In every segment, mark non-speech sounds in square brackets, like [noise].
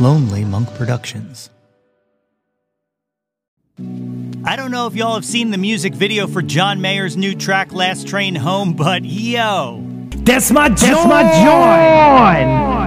Lonely Monk Productions. I don't know if y'all have seen the music video for John Mayer's new track Last Train Home, but yo. That's my joint! That's my joint!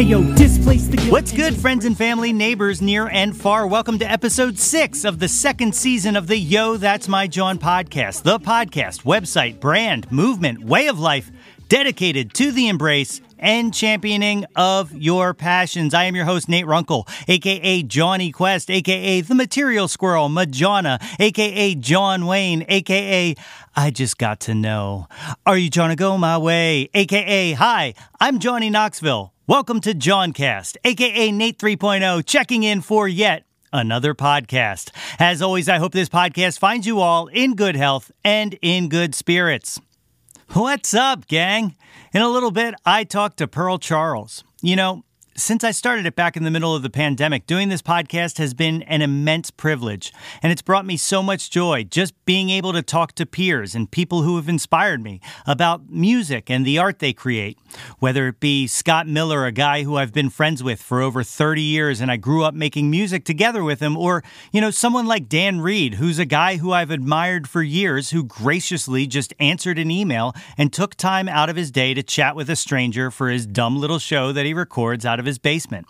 Hey yo, displace the What's good, friends and family, neighbors near and far? Welcome to episode six of the second season of the Yo, That's My Jawn podcast, the podcast, website, brand, movement, way of life dedicated to the embrace and championing of your passions. I am your host, Nate Runkle, aka Johnny Quest, aka The Material Squirrel, Majana, aka John Wayne, aka I just got to know. Are you trying to go my way? aka Hi, I'm Johnny Knoxville. Welcome to Jawncast, aka Nate 3.0, checking in for yet another podcast. As always, I hope this podcast finds you all in good health and in good spirits. What's up, gang? In a little bit, I talk to Pearl Charles. You know, since I started it back in the middle of the pandemic, doing this podcast has been an immense privilege, and it's brought me so much joy just being able to talk to peers and people who have inspired me about music and the art they create. Whether it be Scott Miller, a guy who I've been friends with for over 30 years and I grew up making music together with him, or, you know, someone like Dan Reed, who's a guy who I've admired for years who graciously just answered an email and took time out of his day to chat with a stranger for his dumb little show that he records out of his basement.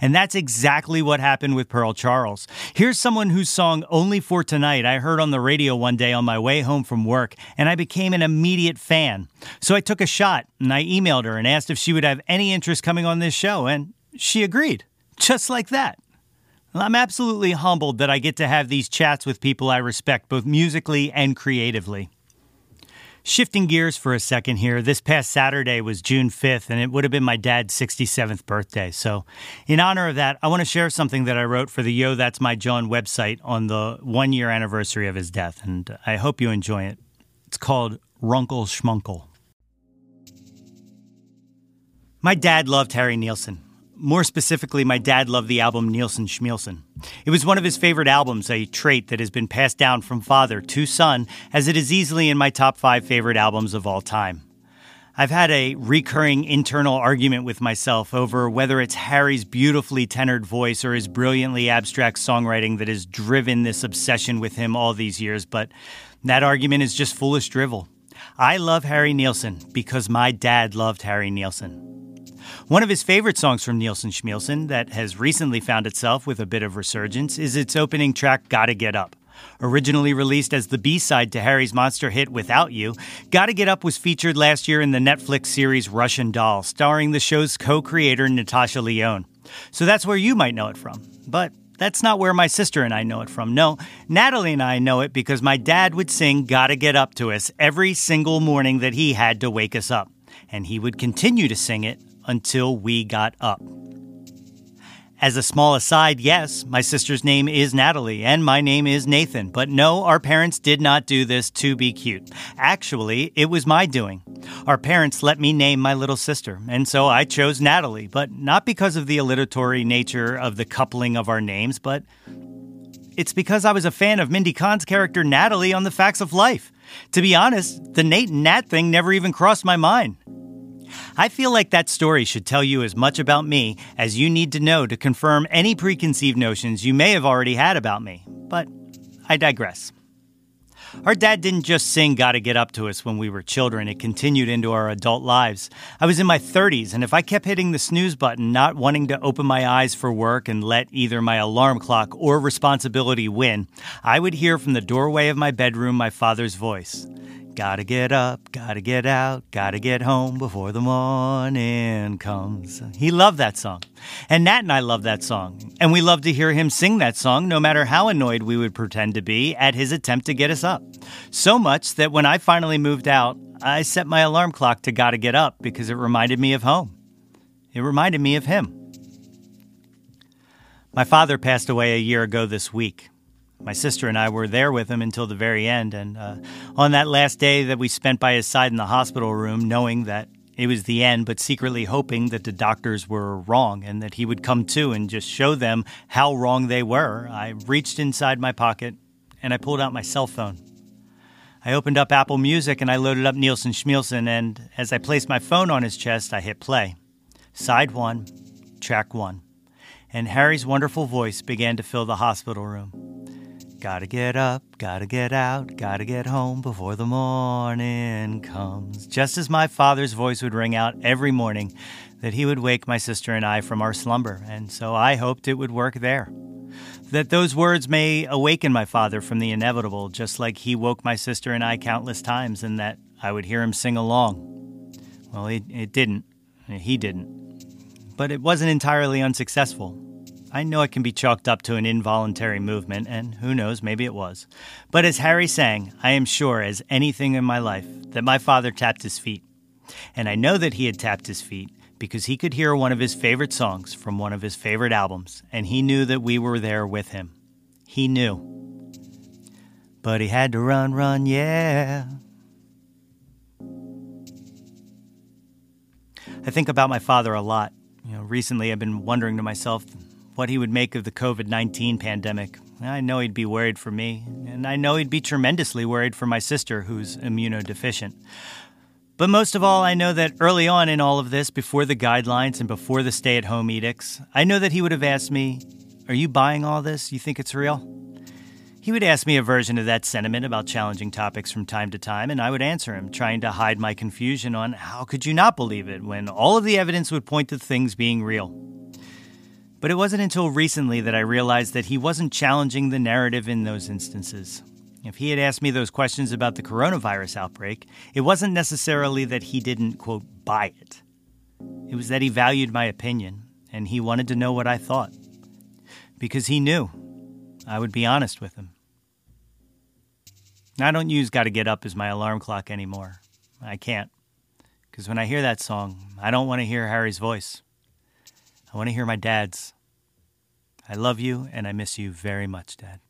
And that's exactly what happened with Pearl Charles. Here's someone whose song Only for Tonight I heard on the radio one day on my way home from work, and I became an immediate fan. So I took a shot and I emailed her and asked if she would have any interest coming on this show, and she agreed. Just like that. I'm absolutely humbled that I get to have these chats with people I respect both musically and creatively. Shifting gears for a second here, this past Saturday was June 5th, and it would have been my dad's 67th birthday. So, in honor of that, I want to share something that I wrote for the Yo That's My Jawn website on the one year anniversary of his death, and I hope you enjoy it. It's called Runkle Schmunkle. My dad loved Harry Nilsson. More specifically, my dad loved the album Nilsson Schmilsson. It was one of his favorite albums, a trait that has been passed down from father to son, as it is easily in my top five favorite albums of all time. I've had a recurring internal argument with myself over whether it's Harry's beautifully tenored voice or his brilliantly abstract songwriting that has driven this obsession with him all these years, but that argument is just foolish drivel. I love Harry Nilsson because my dad loved Harry Nilsson. One of his favorite songs from Nilsson Schmilsson that has recently found itself with a bit of resurgence is its opening track, Gotta Get Up. Originally released as the B side to Harry's monster hit Without You, Gotta Get Up was featured last year in the Netflix series Russian Doll, starring the show's co creator Natasha Lyonne. So that's where you might know it from. But that's not where my sister and I know it from. No, Natalie and I know it because my dad would sing Gotta Get Up to us every single morning that he had to wake us up. And he would continue to sing it until we got up. As a small aside, yes, my sister's name is Natalie and my name is Nathan, but no, our parents did not do this to be cute. Actually, it was my doing. Our parents let me name my little sister, and so I chose Natalie, but not because of the alliteratory nature of the coupling of our names, but it's because I was a fan of Mindy Cohn's character Natalie on The Facts of Life. To be honest, the Nate and Nat thing never even crossed my mind. I feel like that story should tell you as much about me as you need to know to confirm any preconceived notions you may have already had about me. But I digress. Our dad didn't just sing Gotta Get Up to us when we were children, it continued into our adult lives. I was in my 30s, and if I kept hitting the snooze button, not wanting to open my eyes for work and let either my alarm clock or responsibility win, I would hear from the doorway of my bedroom my father's voice. Gotta get up, gotta get out, gotta get home before the morning comes. He loved that song. And Nat and I love that song. And we love to hear him sing that song no matter how annoyed we would pretend to be at his attempt to get us up. So much that when I finally moved out, I set my alarm clock to gotta get up because it reminded me of home. It reminded me of him. My father passed away a year ago this week. My sister and I were there with him until the very end. And uh, on that last day that we spent by his side in the hospital room, knowing that it was the end, but secretly hoping that the doctors were wrong and that he would come to and just show them how wrong they were, I reached inside my pocket and I pulled out my cell phone. I opened up Apple Music and I loaded up Nilsson Schmilsson, and as I placed my phone on his chest, I hit play. Side one, track one. And Harry's wonderful voice began to fill the hospital room. Gotta get up, gotta get out, gotta get home before the morning comes. Just as my father's voice would ring out every morning that he would wake my sister and I from our slumber, and so I hoped it would work there that those words may awaken my father from the inevitable, just like he woke my sister and I countless times, and that I would hear him sing along. Well, it, it didn't. He didn't. But it wasn't entirely unsuccessful. I know it can be chalked up to an involuntary movement, and who knows, maybe it was. But as Harry sang, I am sure as anything in my life that my father tapped his feet. And I know that he had tapped his feet because he could hear one of his favorite songs from one of his favorite albums, and he knew that we were there with him. He knew. But he had to run, run, yeah. I think about my father a lot. You know, recently I've been wondering to myself what he would make of the COVID 19 pandemic. I know he'd be worried for me, and I know he'd be tremendously worried for my sister, who's immunodeficient. But most of all, I know that early on in all of this, before the guidelines and before the stay at home edicts, I know that he would have asked me, Are you buying all this? You think it's real? He would ask me a version of that sentiment about challenging topics from time to time, and I would answer him, trying to hide my confusion on how could you not believe it when all of the evidence would point to things being real. But it wasn't until recently that I realized that he wasn't challenging the narrative in those instances. If he had asked me those questions about the coronavirus outbreak, it wasn't necessarily that he didn't, quote, buy it. It was that he valued my opinion and he wanted to know what I thought. Because he knew I would be honest with him. I don't use Gotta Get Up as my alarm clock anymore. I can't. Because when I hear that song, I don't want to hear Harry's voice. I want to hear my dad's. I love you and I miss you very much, Dad.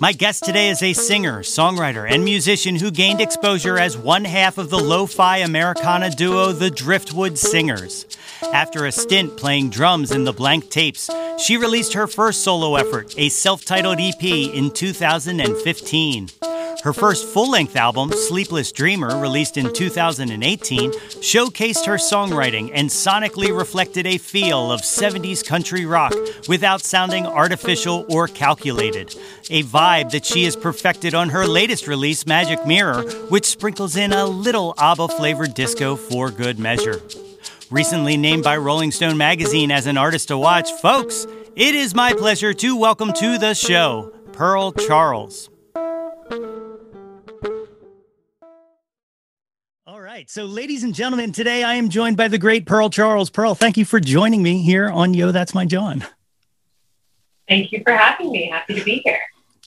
My guest today is a singer, songwriter, and musician who gained exposure as one half of the lo fi Americana duo The Driftwood Singers. After a stint playing drums in the Blank Tapes, she released her first solo effort, a self titled EP, in 2015. Her first full length album, Sleepless Dreamer, released in 2018, showcased her songwriting and sonically reflected a feel of 70s country rock without sounding artificial or calculated. A vibe that she has perfected on her latest release, Magic Mirror, which sprinkles in a little ABBA flavored disco for good measure. Recently named by Rolling Stone magazine as an artist to watch, folks, it is my pleasure to welcome to the show Pearl Charles. Right. So, ladies and gentlemen, today I am joined by the great Pearl Charles. Pearl, thank you for joining me here on Yo, That's My Jawn. Thank you for having me. Happy to be here.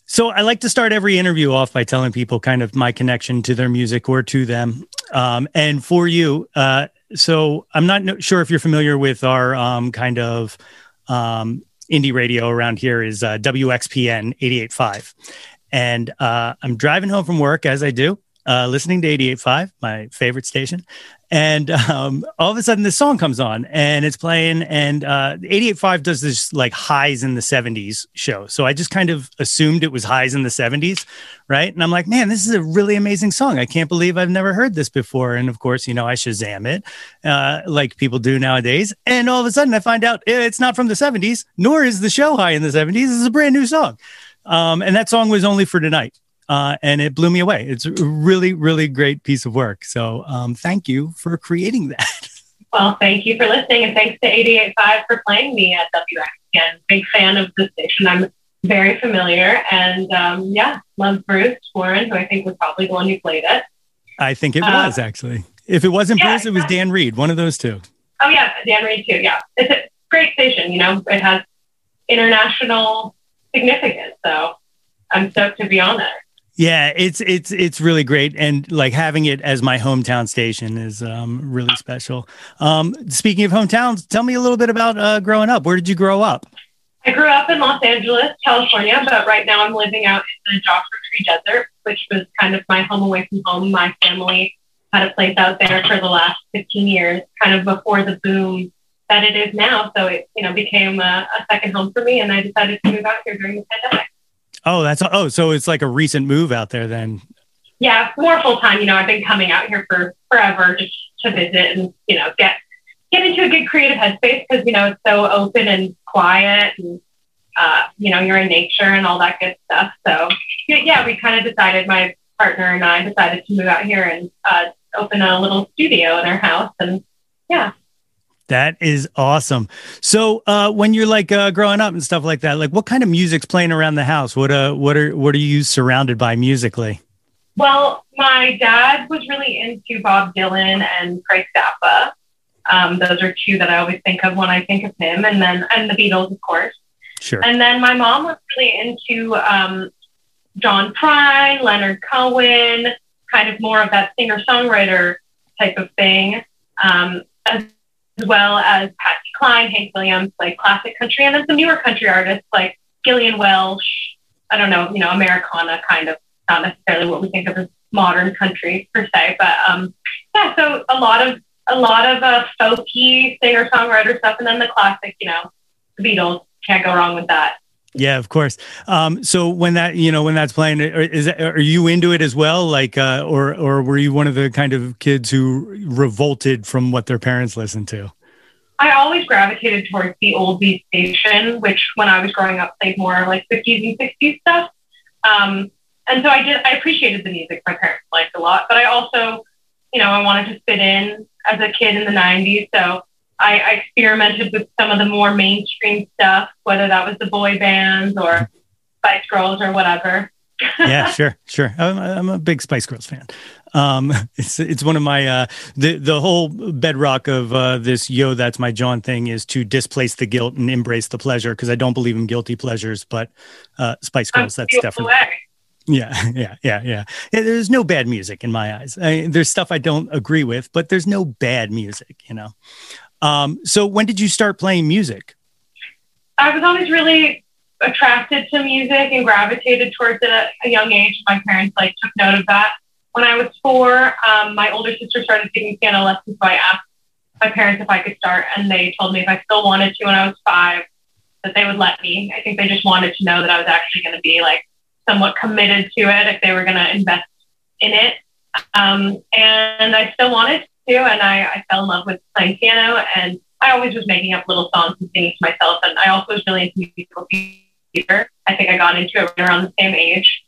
So, I like to start every interview off by telling people kind of my connection to their music or to them. Um, and for you, uh, so I'm not sure if you're familiar with our um, kind of um, indie radio around here is uh, WXPN 88.5. And uh, I'm driving home from work as I do uh, listening to 88.5, my favorite station. And um, all of a sudden, this song comes on and it's playing. And uh, 88.5 does this like highs in the 70s show. So I just kind of assumed it was highs in the 70s. Right. And I'm like, man, this is a really amazing song. I can't believe I've never heard this before. And of course, you know, I Shazam it uh, like people do nowadays. And all of a sudden, I find out it's not from the 70s, nor is the show high in the 70s. It's a brand new song. Um, and that song was only for tonight uh, and it blew me away. It's a really, really great piece of work. So um, thank you for creating that. [laughs] Well, thank you for listening, and thanks to 88.5 for playing me at WXPN. Big fan of the station. I'm very familiar, and um, yeah, love Bruce Warren, who I think was probably the one who played it. I think it uh, was actually. If it wasn't yeah, Bruce, it was Dan Reed, one of those two. Oh yeah, Dan Reed too. Yeah, it's a great station. You know, it has international significance, so I'm stoked to be on there. Yeah, it's it's it's really great, and like having it as my hometown station is um, really special. Um, speaking of hometowns, tell me a little bit about uh, growing up. Where did you grow up? I grew up in Los Angeles, California, but right now I'm living out in the Joshua Tree Desert, which was kind of my home away from home. My family had a place out there for the last 15 years, kind of before the boom that it is now. So it, you know, became a, a second home for me and I decided to move out here during the pandemic. Oh, that's oh, so it's like a recent move out there then. Yeah, more full time. You know, I've been coming out here for forever just to visit and you know get get into a good creative headspace because you know it's so open and quiet and uh, you know you're in nature and all that good stuff. So yeah, we kind of decided my partner and I decided to move out here and uh, open a little studio in our house and yeah. That is awesome. So, uh, when you're like uh, growing up and stuff like that, like what kind of music's playing around the house? What uh, what are what are you surrounded by musically? Well, my dad was really into Bob Dylan and Frank Zappa. Um, those are two that I always think of when I think of him, and then and the Beatles, of course. Sure. And then my mom was really into um, John Prine, Leonard Cohen, kind of more of that singer songwriter type of thing. Um, as as well as Patsy Cline, Hank Williams, like classic country, and then some newer country artists like Gillian Welch. I don't know, you know, Americana kind of, not necessarily what we think of as modern country per se, but um, yeah. So a lot of a lot of uh, folky singer songwriter stuff, and then the classic, you know, the Beatles. Can't go wrong with that. Yeah, of course. Um, so when that you know when that's playing, is that, are you into it as well? Like, uh, or or were you one of the kind of kids who revolted from what their parents listened to? I always gravitated towards the oldies station, which when I was growing up played more like 50s and 60s stuff. Um, and so I did. I appreciated the music my parents liked a lot, but I also, you know, I wanted to fit in as a kid in the 90s. So I, I experimented with some of the more mainstream stuff, whether that was the boy bands or Spice Girls or whatever. [laughs] yeah, sure, sure. I'm, I'm, a big Spice Girls fan. Um, [laughs] it's it's one of my uh, the the whole bedrock of uh, this yo that's my Jawn thing is to displace the guilt and embrace the pleasure because I don't believe in guilty pleasures, but uh, Spice Girls that's definitely. [laughs] Yeah, yeah, yeah, yeah. There's no bad music in my eyes. I, there's stuff I don't agree with, but there's no bad music, you know. Um, so when did you start playing music? I was always really attracted to music and gravitated towards it at a young age. My parents like took note of that. When I was four, um, my older sister started taking piano lessons, so I asked my parents if I could start, and they told me if I still wanted to when I was five, that they would let me. I think they just wanted to know that I was actually going to be like somewhat committed to it if they were going to invest in it. Um, and I still wanted to, and I, I fell in love with playing piano. And I always was making up little songs and singing to myself. And I also was really into musical theater. I think I got into it around the same age.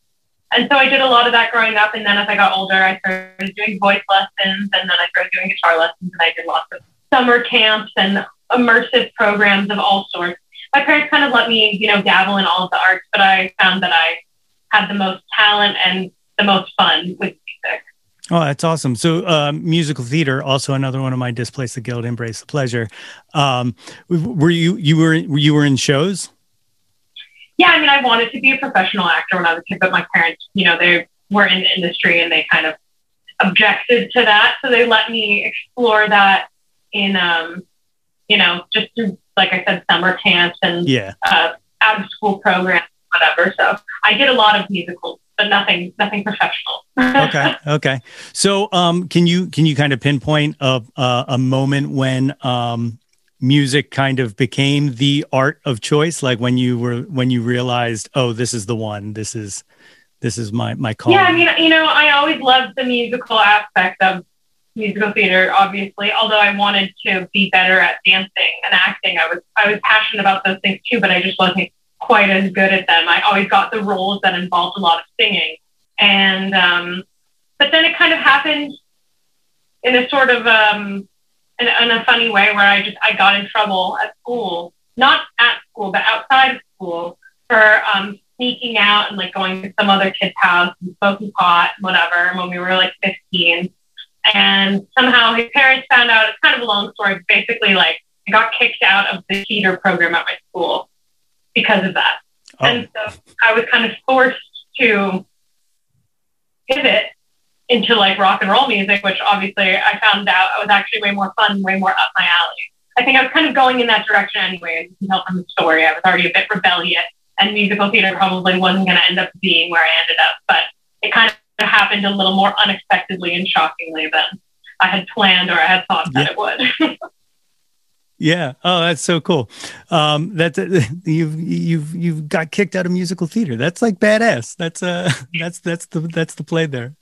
And so I did a lot of that growing up. And then as I got older, I started doing voice lessons, and then I started doing guitar lessons, and I did lots of summer camps and immersive programs of all sorts. My parents kind of let me, you know, dabble in all of the arts, but I found that I had the most talent and the most fun with music. Oh, that's awesome. So, uh, musical theater, also another one of my displace the guilt, embrace the pleasure. Um, were you you were you were in shows? Yeah, I mean, I wanted to be a professional actor when I was a kid, but my parents, you know, they were in the industry and they kind of objected to that, so they let me explore that in, um, you know, just through, like I said, summer camps and yeah. uh, out of school programs, whatever. So I did a lot of musicals but nothing nothing professional. [laughs] okay, okay. So, um, can you can you kind of pinpoint a a, a moment when um, music kind of became the art of choice, like when you were when you realized, oh, this is the one. This is this is my my call. Yeah, I mean, you know, I always loved the musical aspect of musical theater, obviously. Although I wanted to be better at dancing and acting, I was I was passionate about those things too, but I just wasn't quite as good at them. I always got the roles that involved a lot of singing. And, um, but then it kind of happened in a sort of, um, in, in a funny way where I just, I got in trouble at school, not at school, but outside of school for, um, sneaking out and like going to some other kid's house and smoking pot, whatever, when we were like 15. And somehow his parents found out, it's kind of a long story, basically like I got kicked out of the theater program at my school because of that. Oh. And so I was kind of forced to pivot into like rock and roll music, which obviously I found out was actually way more fun, and way more up my alley. I think I was kind of going in that direction anyway. As you can tell from the story, I was already a bit rebellious, and musical theater probably wasn't going to end up being where I ended up. But it kind of happened a little more unexpectedly and shockingly than I had planned or I had thought that it would. [laughs] Yeah. Oh, that's so cool. Um, that's [laughs] you've you've you've got kicked out of musical theater. That's like badass. That's uh [laughs] that's that's the that's the play there.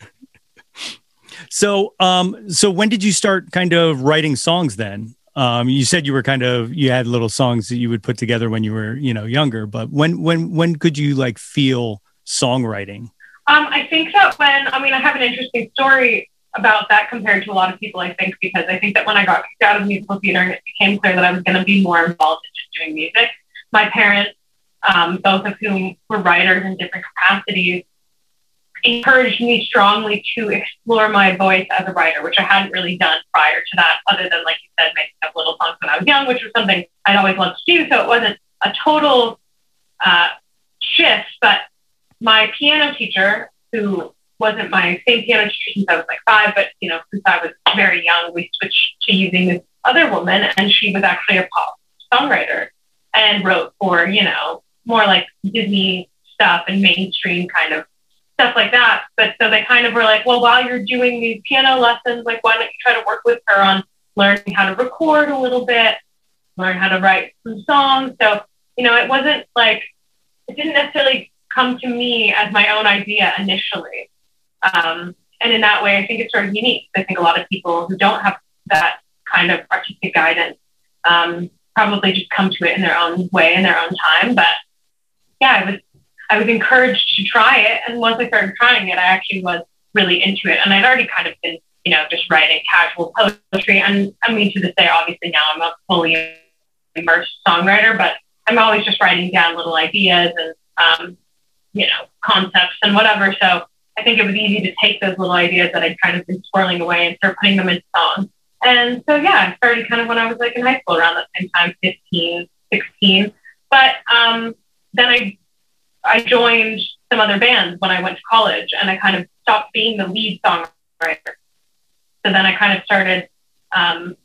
So um so when did you start kind of writing songs then? Um you said you were kind of you had little songs that you would put together when you were, you know, younger, but when when when could you like feel songwriting? Um I think that when I mean I have an interesting story about that compared to a lot of people, I think, because I think that when I got kicked out of musical theater and it became clear that I was going to be more involved in just doing music, my parents, um, both of whom were writers in different capacities, encouraged me strongly to explore my voice as a writer, which I hadn't really done prior to that, other than, like you said, making up little songs when I was young, which was something I'd always loved to do. So it wasn't a total uh, shift, but my piano teacher, who wasn't my same piano teacher since I was like five, but you know, since I was very young, we switched to using this other woman, and she was actually a pop songwriter and wrote for you know more like Disney stuff and mainstream kind of stuff like that. But so they kind of were like, well, while you're doing these piano lessons, like why don't you try to work with her on learning how to record a little bit, learn how to write some songs. So you know, it wasn't like it didn't necessarily come to me as my own idea initially. Um, and in that way, I think it's sort of unique. I think a lot of people who don't have that kind of artistic guidance um, probably just come to it in their own way, in their own time. But yeah, I was I was encouraged to try it, and once I started trying it, I actually was really into it. And I'd already kind of been, you know, just writing casual poetry. And I mean, to this day, obviously now I'm a fully immersed songwriter, but I'm always just writing down little ideas and um, you know concepts and whatever. So I think it was easy to take those little ideas that I'd kind of been swirling away and start putting them into songs. And so, yeah, I started kind of when I was like in high school around that same time, 15, 16. But um, then I, I joined some other bands when I went to college and I kind of stopped being the lead songwriter. So then I kind of started, um,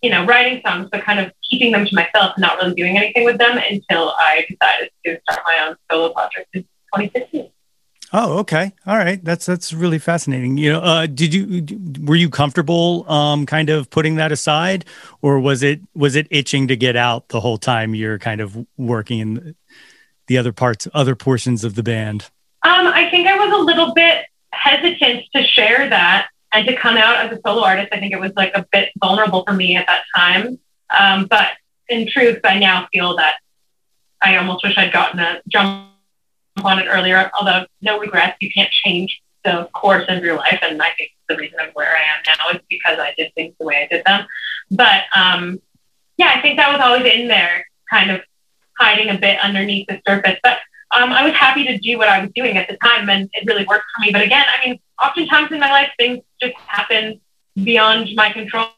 you know, writing songs, but kind of keeping them to myself and not really doing anything with them until I decided to start my own solo project in 2015. Oh, okay. All right. That's that's really fascinating. You know, uh, did you were you comfortable um, kind of putting that aside, or was it was it itching to get out the whole time you're kind of working in the other parts, other portions of the band? Um, I think I was a little bit hesitant to share that and to come out as a solo artist. I think it was like a bit vulnerable for me at that time. Um, but in truth, I now feel that I almost wish I'd gotten a drum it earlier, although no regrets. You can't change the course of your life. And I think the reason I'm where I am now is because I did things the way I did them. But um, yeah, I think that was always in there, kind of hiding a bit underneath the surface. But um, I was happy to do what I was doing at the time, and it really worked for me. But again, I mean, oftentimes in my life, things just happen beyond my control,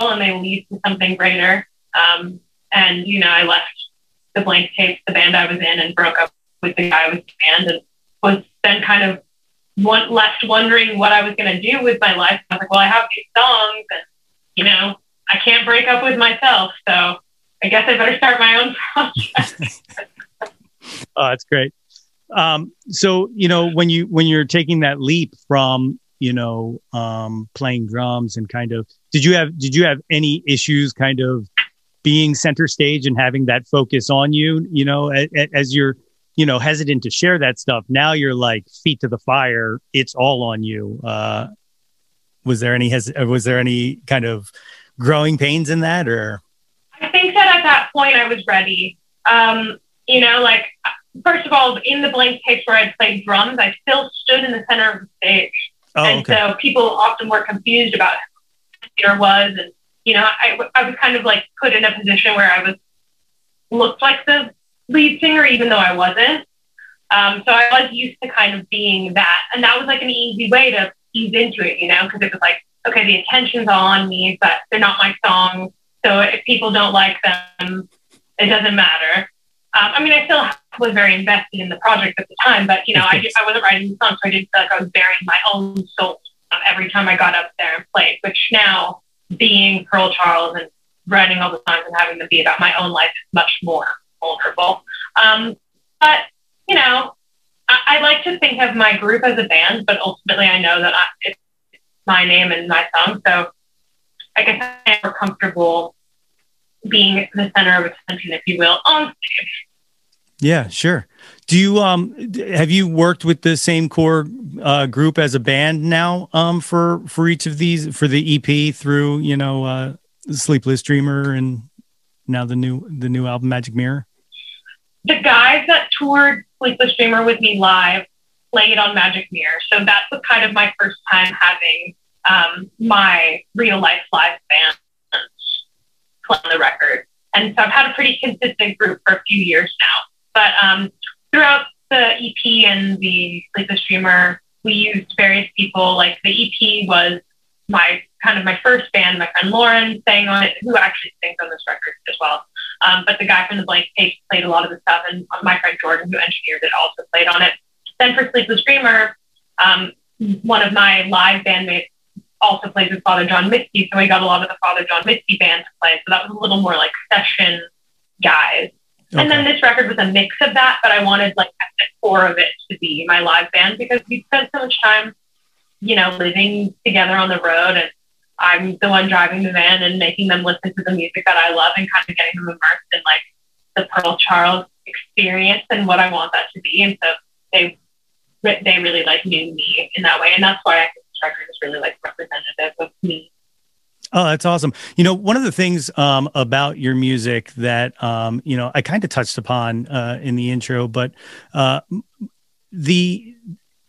and they lead to something greater. Um, and you know, I left the blank tapes, the band I was in, and broke up with the guy with the band and was then kind of one, left wondering what I was going to do with my life. I was like, well, I have these songs and, you know, I can't break up with myself. So I guess I better start my own [laughs] project. oh, that's great. Um, so, you know, when you, when you're taking that leap from, you know, um, playing drums and kind of, did you have, did you have any issues kind of being center stage and having that focus on you, you know, as, as you're, you know, hesitant to share that stuff. Now you're like feet to the fire. It's all on you. Uh, was there any hes- uh, was there any kind of growing pains in that or? I think that at that point I was ready. Um, you know, like first of all, in the blank tapes where I played drums, I still stood in the center of the stage. Oh, and okay. so people often were confused about who theater was. And, you know, I, I was kind of like put in a position where I was looked like the lead singer, even though I wasn't. Um, so I was used to kind of being that. And that was like an easy way to ease into it, you know, because it was like, okay, the attention's all on me, but they're not my songs. So if people don't like them, it doesn't matter. Um, I mean, I still was very invested in the project at the time, but you know, I, I wasn't writing the songs, so I didn't feel like I was bearing my own soul every time I got up there and played. Which now, being Pearl Charles and writing all the songs and having them be about my own life is much more vulnerable. Um, but, you know, I, I, like to think of my group as a band, but ultimately I know that I, it's my name and my song. So I guess I'm more comfortable being the center of attention, if you will, on stage. Yeah, sure. Do you um have you worked with the same core uh, group as a band now um for for each of these for the EP through you know uh, Sleepless Dreamer and now the new the new album Magic Mirror? The guys that toured Sleepless Dreamer with me live played on Magic Mirror, so that was kind of my first time having um, my real life live band play on the record, and so I've had a pretty consistent group for a few years now. But um, throughout the EP and the Sleepless Dreamer, we used various people. Like the EP was my kind of my first band. My friend Lauren sang on it, who actually sings on this record as well. Um, but the guy from the Blank Tapes played a lot of the stuff, and my friend Jordan, who engineered it, also played on it. Then for Sleepless Dreamer, um, one of my live bandmates also plays with Father John Misty, so we got a lot of the Father John Misty band to play. So that was a little more like session guys. Okay. And then this record was a mix of that, but I wanted like the core of it to be my live band because we spent so much time, you know, living together on the road and I'm the one driving the van and making them listen to the music that I love and kind of getting them immersed in like the Pearl Charles experience and what I want that to be. And so they they really like knew me in that way, and that's why I think record is really like representative of me. Oh, that's awesome. You know, one of the things um, about your music that, um, you know, I kind of touched upon uh, in the intro, but uh, the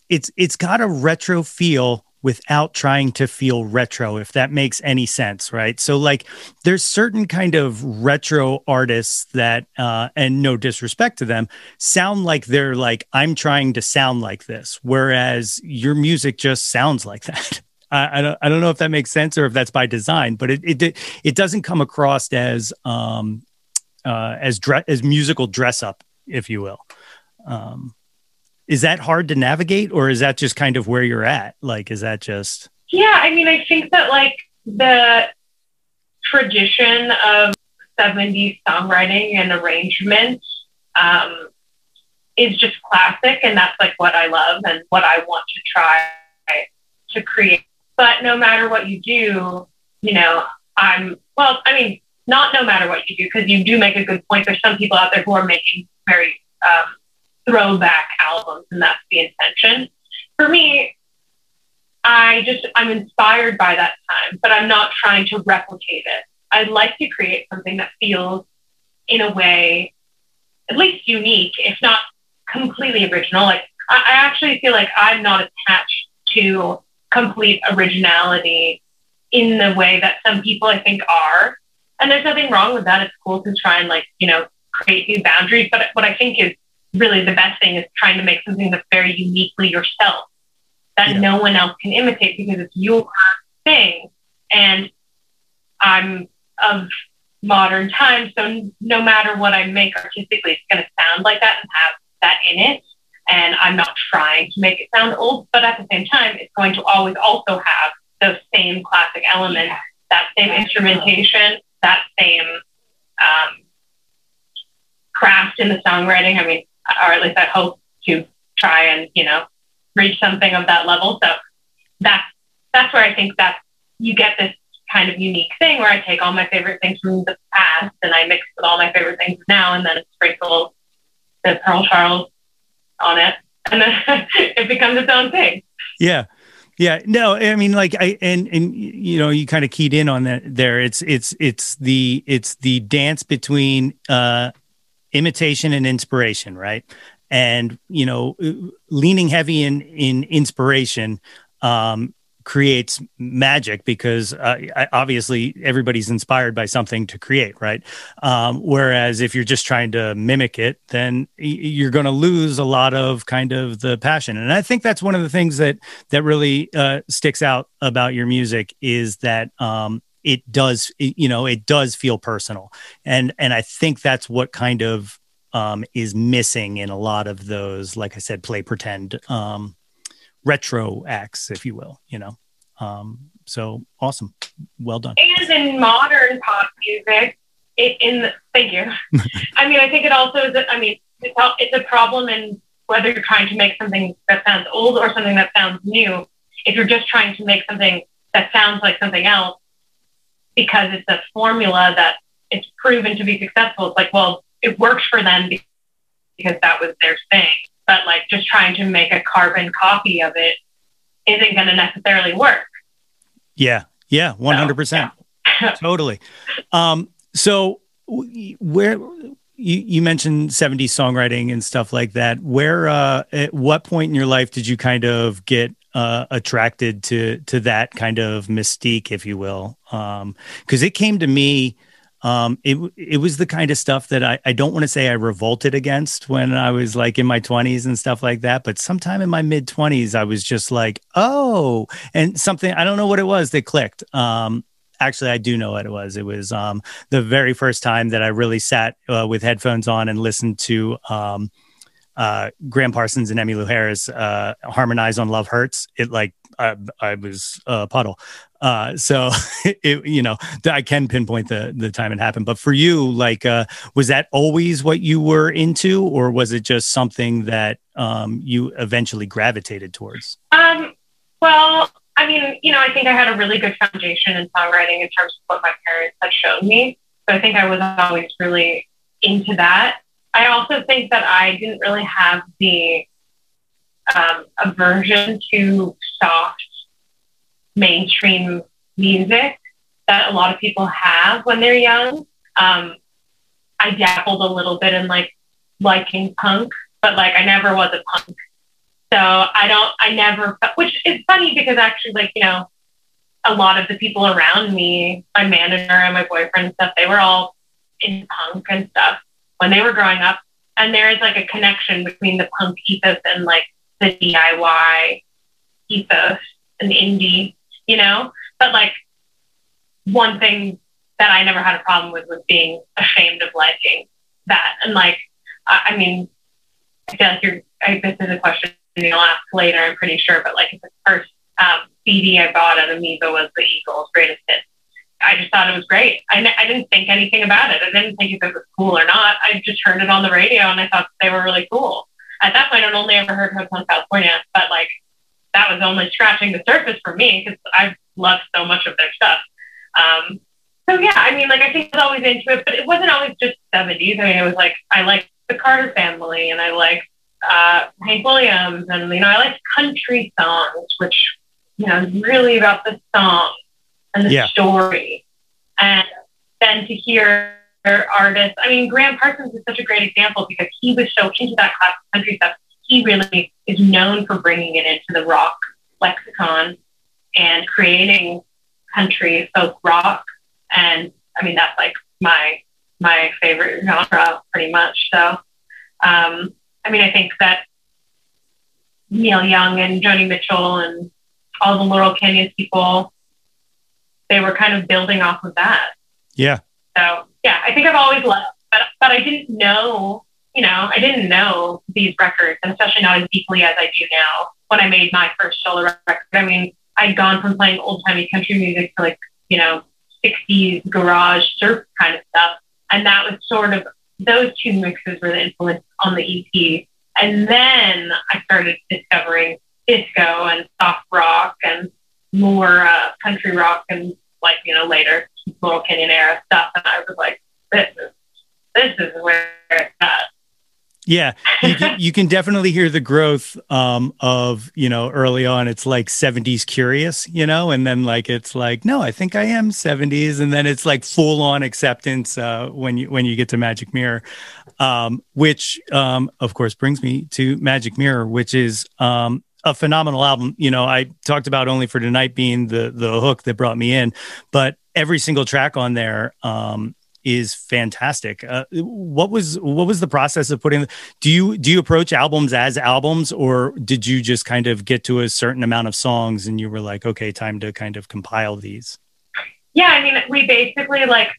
it's it's got a retro feel without trying to feel retro if that makes any sense right so like there's certain kind of retro artists that uh and no disrespect to them sound like they're like i'm trying to sound like this whereas your music just sounds like that [laughs] I, I don't I don't know if that makes sense or if that's by design, but it it it doesn't come across as um uh as dress as musical dress up, if you will. Um is that hard to navigate or is that just kind of where you're at? Like is that just Yeah, I mean I think that like the tradition of 70s songwriting and arrangement um, is just classic and that's like what I love and what I want to try to create but no matter what you do, you know, I'm, well, I mean, not no matter what you do, because you do make a good point. There's some people out there who are making very um, throwback albums, and that's the intention. For me, I just, I'm inspired by that time, but I'm not trying to replicate it. I'd like to create something that feels, in a way, at least unique, if not completely original. Like, I, I actually feel like I'm not attached to complete originality in the way that some people I think are. And there's nothing wrong with that. It's cool to try and like, you know, create new boundaries. But what I think is really the best thing is trying to make something that's very uniquely yourself that yeah. no one else can imitate because it's your thing. And I'm of modern times. So no matter what I make artistically, it's going to sound like that and have that in it and I'm not trying to make it sound old, but at the same time, it's going to always also have those same classic elements, that same instrumentation, that same um, craft in the songwriting. I mean, or at least I hope to try and you know reach something of that level. So that's that's where I think that you get this kind of unique thing where I take all my favorite things from the past and I mix with all my favorite things now, and then sprinkle the Pearl Charles on it and then [laughs] it becomes its own thing. Yeah. Yeah, no, I mean, like, I and and you know, you kind of keyed in on that there. It's it's it's the it's the dance between uh, imitation and inspiration, right? And you know, leaning heavy in in inspiration, um, creates magic because uh, obviously everybody's inspired by something to create right um, whereas if you're just trying to mimic it then you're going to lose a lot of kind of the passion and i think that's one of the things that that really uh, sticks out about your music is that um, it does you know it does feel personal and and i think that's what kind of um, is missing in a lot of those like i said play pretend um, retro acts, if you will, you know. Um, so awesome. Well done. And in modern pop music, it, in the, thank you. [laughs] I mean, I think it also is, a, I mean, it's, a, it's a problem in whether you're trying to make something that sounds old or something that sounds new. If you're just trying to make something that sounds like something else, because it's a formula that it's proven to be successful, it's like, well, it works for them because that was their thing. But like just trying to make a carbon copy of it isn't going to necessarily work. Yeah. Yeah. 100%. So, yeah. [laughs] totally. Um, so where you, you mentioned 70s songwriting and stuff like that. Where, uh, at what point in your life did you kind of get uh, attracted to to that kind of mystique, if you will, because um, it came to me. Um, it it was the kind of stuff that I, I don't want to say I revolted against when I was like in my twenties and stuff like that, but sometime in my mid twenties I was just like, oh, and something I don't know what it was that clicked. Um, actually, I do know what it was. It was um, the very first time that I really sat uh, with headphones on and listened to um, uh, Gram Parsons and Emmylou Harris uh, harmonize on "Love Hurts," it like I, I was a puddle. Uh, so [laughs] it, you know, I can pinpoint the the time it happened. But for you, like, uh, was that always what you were into, or was it just something that um, you eventually gravitated towards? Um, well, I mean, you know, I think I had a really good foundation in songwriting in terms of what my parents had shown me. So I think I was always really into that. I also think that I didn't really have the um, aversion to soft mainstream music that a lot of people have when they're young. Um, I dabbled a little bit in like liking punk, but like I never was a punk. So I don't, I never, which is funny because actually, like, you know, a lot of the people around me, my manager and my boyfriend and stuff, they were all in punk and stuff when they were growing up. And there is like a connection between the punk ethos and like the DIY ethos and indie, you know? But like one thing that I never had a problem with was being ashamed of liking that. And like, I, I mean, I feel like you're, I, this is a question you'll ask later, I'm pretty sure, but like the first um, CD I bought at Amoeba was the Eagles' greatest hits I just thought it was great. I I didn't think anything about it. I didn't think if it was cool or not. I just heard it on the radio and I thought they were really cool. At that point, I'd only ever heard Hotel California, but like that was only scratching the surface for me because I've loved so much of their stuff. Um, so yeah, I mean, like I think I was always into it, but it wasn't always just 70s. I mean, it was like I liked the Carter Family and I liked uh, Hank Williams and you know I liked country songs, which you know is really about the song and the yeah. story. And then to hear artists, I mean, Gram Parsons is such a great example because he was so into that classic country stuff. He really is known for bringing it into the rock lexicon and creating country folk rock. And I mean, that's like my my favorite genre, pretty much. So, um, I mean, I think that Neil Young and Joni Mitchell and all the Laurel Canyon people they were kind of building off of that. Yeah. So yeah, I think I've always loved, but but I didn't know, you know, I didn't know these records, and especially not as deeply as I do now. When I made my first solo record, I mean, I'd gone from playing old timey country music to like, you know, 60s garage surf kind of stuff, and that was sort of those two mixes were the influence on the EP. And then I started discovering disco and soft rock and more uh, country rock and like, you know, later Laurel Canyon era stuff. And I was like, this is, this is where it's at. Yeah, you can, you can definitely hear the growth um, of you know early on. It's like '70s curious, you know, and then like it's like no, I think I am '70s, and then it's like full on acceptance uh, when you when you get to Magic Mirror, um, which um, of course brings me to Magic Mirror, which is um, a phenomenal album. You know, I talked about only for tonight being the the hook that brought me in, but every single track on there um, is fantastic. Uh, what was what was the process of putting? Do you do you approach albums as albums, or did you just kind of get to a certain amount of songs and you were like, okay, time to kind of compile these? Yeah, I mean, we basically like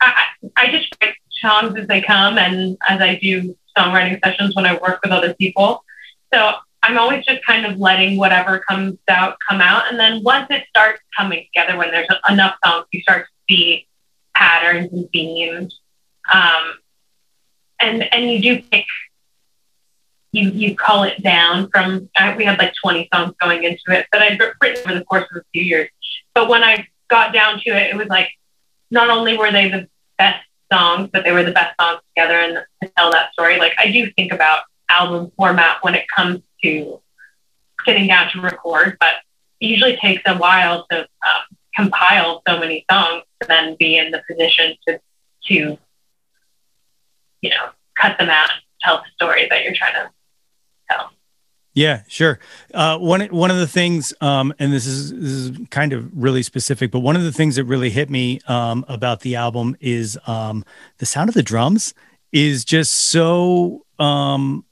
I, I just write songs as they come, and as I do songwriting sessions when I work with other people. So I'm always just kind of letting whatever comes out come out. And then once it starts coming together, when there's enough songs, you start to see patterns and themes. Um, and and you do pick, you you call it down from. I, we had like 20 songs going into it that I'd written over the course of a few years. But when I got down to it, it was like not only were they the best songs, but they were the best songs together and to tell that story. Like I do think about album format when it comes to sitting down to record, but it usually takes a while to um, compile so many songs to then be in the position to to you know cut them out, and tell the story that you're trying to tell. Yeah, sure. Uh, one one of the things, um, and this is this is kind of really specific, but one of the things that really hit me um, about the album is um, the sound of the drums is just so um,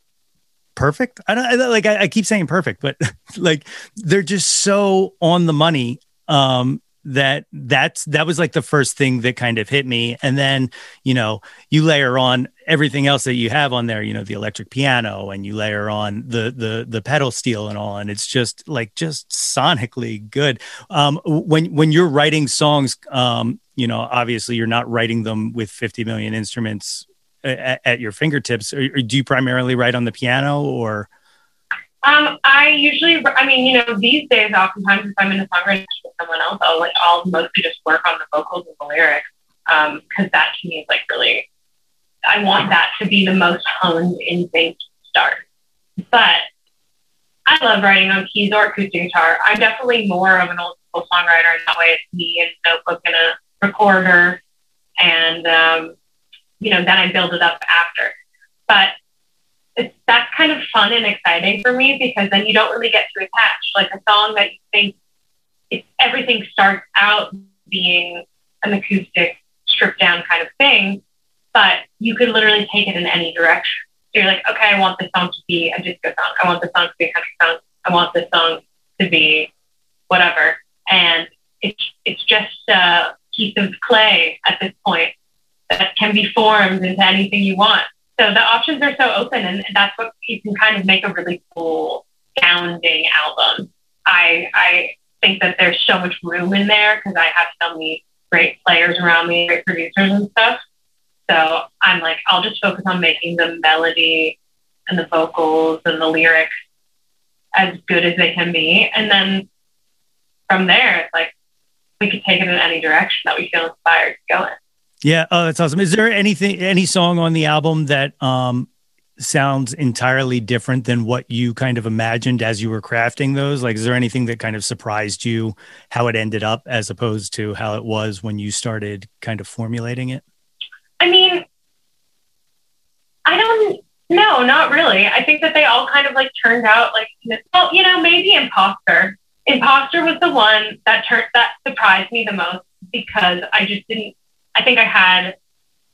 perfect. I don't like. I, I, keep saying perfect, but [laughs] like they're just so on the money um, that that's that was like the first thing that kind of hit me and then you know you layer on everything else that you have on there you know the electric piano and you layer on the the the pedal steel and all and it's just like just sonically good um when when you're writing songs um you know obviously you're not writing them with 50 million instruments at, at your fingertips or, or do you primarily write on the piano or um, I usually, I mean, you know, these days, oftentimes if I'm in a songwriting with someone else, I'll like, I'll mostly just work on the vocals and the lyrics because um, that to me is like really, I want that to be the most honed in instinct start. But I love writing on keys or acoustic guitar. I'm definitely more of an old school songwriter in that way. It's me and a notebook and a recorder, and um, you know, then I build it up after. But it's that's kind of fun and exciting for me because then you don't really get too attached. Like a song that you think it, everything starts out being an acoustic, stripped down kind of thing, but you could literally take it in any direction. So you're like, okay, I want this song to be a disco song. I want this song to be a country song. I want this song to be whatever. And it's it's just a piece of clay at this point that can be formed into anything you want. So the options are so open, and that's what you can kind of make a really cool sounding album. I I think that there's so much room in there because I have so many great players around me, great producers and stuff. So I'm like, I'll just focus on making the melody and the vocals and the lyrics as good as they can be, and then from there, it's like we could take it in any direction that we feel inspired to go in. Yeah, oh, that's awesome. Is there anything, any song on the album that um, sounds entirely different than what you kind of imagined as you were crafting those? Like, is there anything that kind of surprised you how it ended up as opposed to how it was when you started kind of formulating it? I mean, I don't no, not really. I think that they all kind of like turned out like well, you know, maybe Imposter. Imposter was the one that turned that surprised me the most because I just didn't I think I had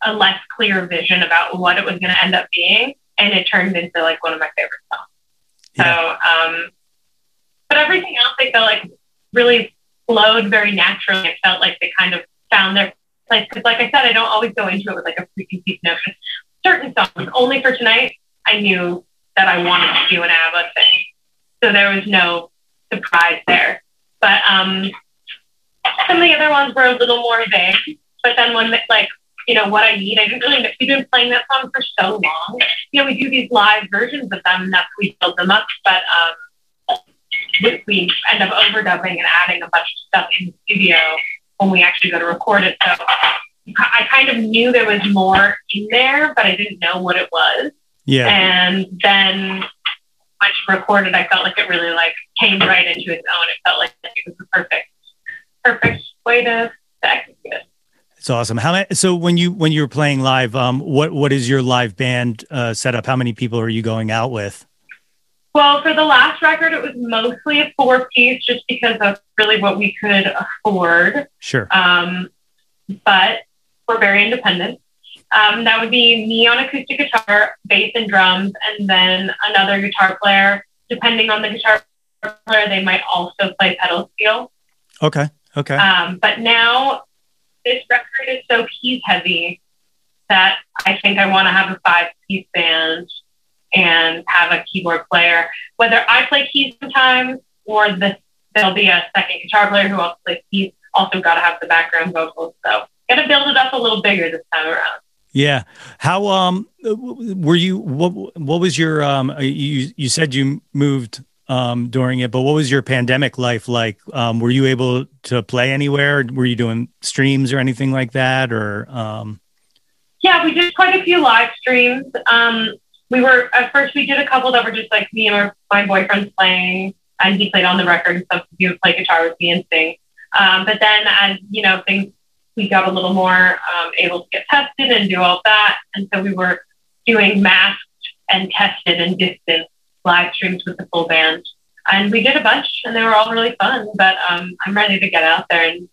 a less clear vision about what it was going to end up being, and it turned into like one of my favorite songs. Yeah. So, um, but everything else I felt like really flowed very naturally. It felt like they kind of found their place. Because, like I said, I don't always go into it with like a preconceived notion. Certain songs, only for tonight, I knew that I wanted to do an ABBA thing, so there was no surprise there. But um, some of the other ones were a little more vague. But then when like you know what I need, I didn't really. We've been playing that song for so long. You know, we do these live versions of them, and that's we build them up. But um, we, we end up overdubbing and adding a bunch of stuff in the studio when we actually go to record it. So I kind of knew there was more in there, but I didn't know what it was. Yeah. And then once recorded, I felt like it really like came right into its own. It felt like it was the perfect, perfect way to, to execute it. It's awesome. How many, so when you when you're playing live, um, what what is your live band uh, setup? How many people are you going out with? Well, for the last record, it was mostly a four piece, just because that's really what we could afford. Sure. Um, but we're very independent. Um, that would be me on acoustic guitar, bass and drums, and then another guitar player. Depending on the guitar player, they might also play pedal steel. Okay. Okay. Um, but now this record is so keys heavy that I think I want to have a five piece band and have a keyboard player. Whether I play keys sometimes or this, there'll be a second guitar player who also plays keys. Also, got to have the background vocals. So, got to build it up a little bigger this time around. Yeah. How um were you? What what was your um? You you said you moved um, during it. But what was your pandemic life like? Um, were you able to play anywhere? Were you doing streams or anything like that? Or um... yeah, we did quite a few live streams. Um, we were at first we did a couple that were just like me and my boyfriend playing, and he played on the record and stuff. He would play guitar with me and sing. Um, but then as you know things, we got a little more um, able to get tested and do all that, and so we were doing masked and tested and distant live streams with the full band. And we did a bunch, and they were all really fun. But um, I'm ready to get out there and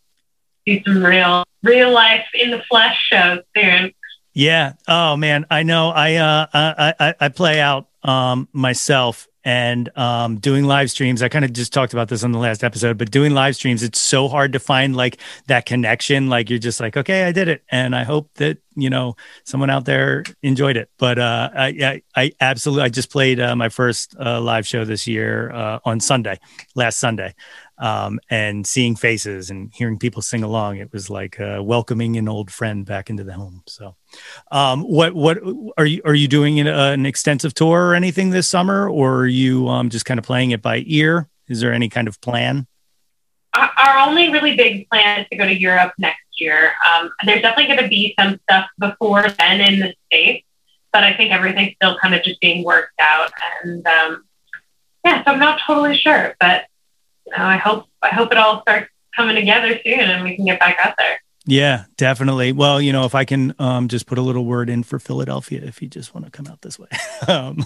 do some real, real life in the flesh shows soon. Yeah. Oh man, I know. I uh, I I, I play out um myself and um, doing live streams. I kind of just talked about this on the last episode, but doing live streams, it's so hard to find like that connection. Like you're just like, okay, I did it, and I hope that you know someone out there enjoyed it. But uh, I, I, I absolutely, I just played uh, my first uh, live show this year uh, on Sunday, last Sunday, um, and seeing faces and hearing people sing along. It was like uh, welcoming an old friend back into the home. So, um, what what are you are you doing uh, an extensive tour or anything this summer, or are you um, just kind of playing it by ear? Is there any kind of plan? Our only really big plan is to go to Europe next year. Um, there's definitely going to be some stuff before then in the states, but I think everything's still kind of just being worked out. And um, yeah, so I'm not totally sure, but know, I hope I hope it all starts coming together soon and we can get back out there. Yeah, definitely. Well, you know, if I can um, just put a little word in for Philadelphia, if you just want to come out this way. [laughs] um,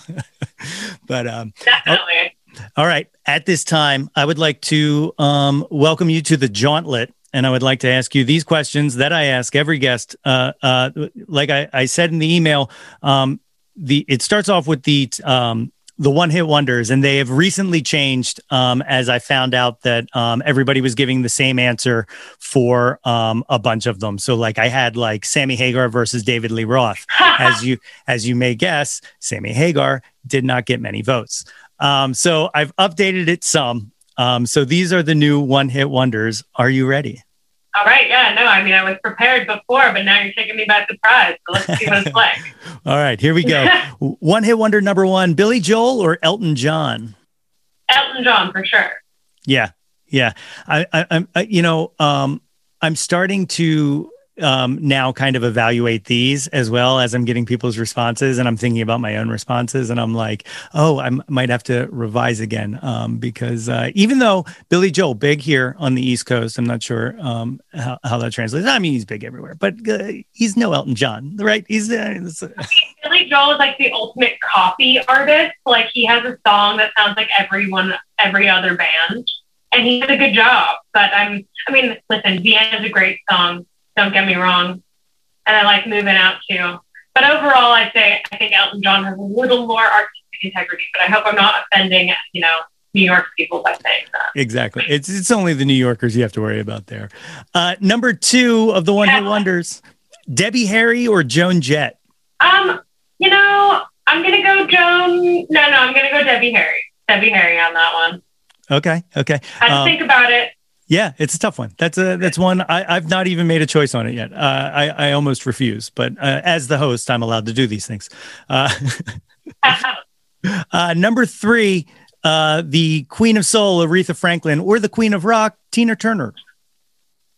[laughs] but um, definitely. All right. At this time, I would like to um, welcome you to the Jawntlet. And I would like to ask you these questions that I ask every guest. Uh, uh, like I, I, said in the email, um, the it starts off with the um, the one hit wonders, and they have recently changed. Um, as I found out that um, everybody was giving the same answer for um, a bunch of them. So, like, I had like Sammy Hagar versus David Lee Roth. [laughs] as you as you may guess, Sammy Hagar did not get many votes. Um, so I've updated it some. Um, so these are the new one hit wonders. Are you ready? All right. Yeah. No, I mean, I was prepared before, but now you're taking me by surprise. So let's see what it's like. [laughs] All right. Here we go. [laughs] one hit wonder number one Billy Joel or Elton John? Elton John for sure. Yeah. Yeah. I, I, I you know, um, I'm starting to um, now kind of evaluate these as well as I'm getting people's responses and I'm thinking about my own responses and I'm like, oh, I might have to revise again um, because uh, even though Billy Joel big here on the East Coast, I'm not sure um, how, how, that translates. I mean, he's big everywhere, but uh, he's no Elton John, right? He's uh, Billy Joel is like the ultimate copy artist. Like he has a song that sounds like everyone, every other band, and he did a good job. But I'm, I mean, listen, Vienna is a great song don't get me wrong. And I like moving out too. But overall, I say I think Elton John has a little more artistic integrity. But I hope I'm not offending, you know, New York people by saying that. Exactly. It's it's only the New Yorkers you have to worry about there. Uh, number two of the one who wonders, Debbie Harry or Joan Jett. Um, you know, I'm gonna go Joan. No, no, I'm gonna go Debbie Harry. Debbie Harry on that one. Okay. Okay. I um, think about it. Yeah, it's a tough one. That's a that's one I, have not even made a choice on it yet. Uh, I I almost refuse, but uh, as the host, I'm allowed to do these things. Uh, [laughs] uh, number three, uh, the Queen of Soul, Aretha Franklin, or the Queen of Rock, Tina Turner.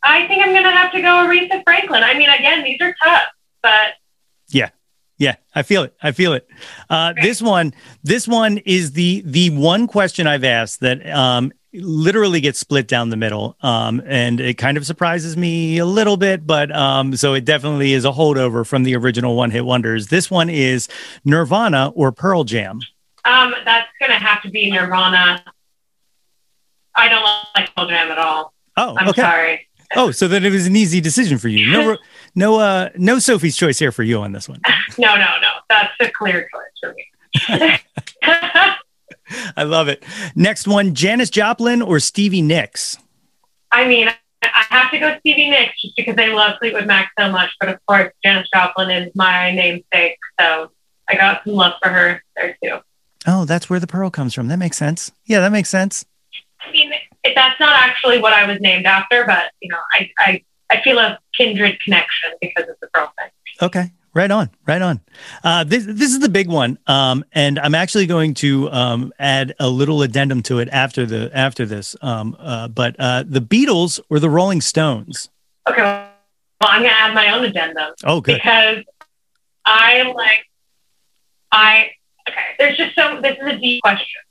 I think I'm going to have to go Aretha Franklin. I mean, again, these are tough, but yeah, yeah, I feel it. I feel it. Uh, this one, this one is the the one question I've asked that um, literally gets split down the middle. Um, and it kind of surprises me a little bit, but um, so it definitely is a holdover from the original one hit wonders. This one is Nirvana or Pearl Jam. Um, that's going to have to be Nirvana. I don't like Pearl Jam at all. Oh, I'm okay. sorry. Oh, so then it was an easy decision for you. No, [laughs] no, uh, no Sophie's choice here for you on this one. [laughs] no, no, no. That's a clear choice for me. [laughs] [laughs] I love it. Next one, Janis Joplin or Stevie Nicks? I mean, I have to go Stevie Nicks just because I love Fleetwood Mac so much. But of course, Janis Joplin is my namesake. So I got some love for her there too. Oh, that's where the pearl comes from. That makes sense. Yeah, that makes sense. I mean, that's not actually what I was named after, but you know, I, I, I feel a kindred connection because of the pearl thing. Okay. Right on, right on. Uh, this this is the big one, um, and I'm actually going to um, add a little addendum to it after the after this. Um, uh, but uh, the Beatles or the Rolling Stones? Okay, well, I'm going to add my own addendum. Oh, good. Because I like, I, okay, there's just so, this is a deep question.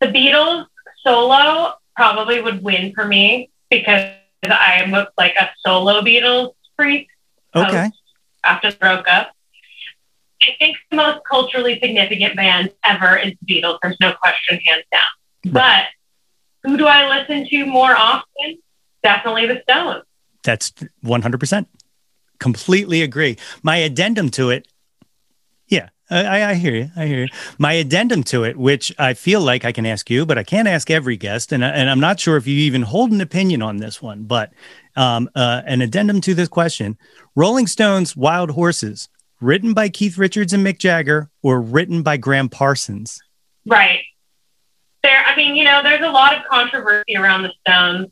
The Beatles solo probably would win for me because I am like a solo Beatles freak. Okay. After the broke up. I think the most culturally significant band ever is the Beatles. There's no question, hands down. Right. But who do I listen to more often? Definitely the Stones. That's 100%. Completely agree. My addendum to it, yeah, I, I, hear you. I hear you. My addendum to it, which I feel like I can ask you, but I can't ask every guest, and, and I'm not sure if you even hold an opinion on this one, but um, uh, an addendum to this question Rolling Stones' Wild Horses, written by Keith Richards and Mick Jagger, or written by Gram Parsons? Right. There, I mean, you know, there's a lot of controversy around the Stones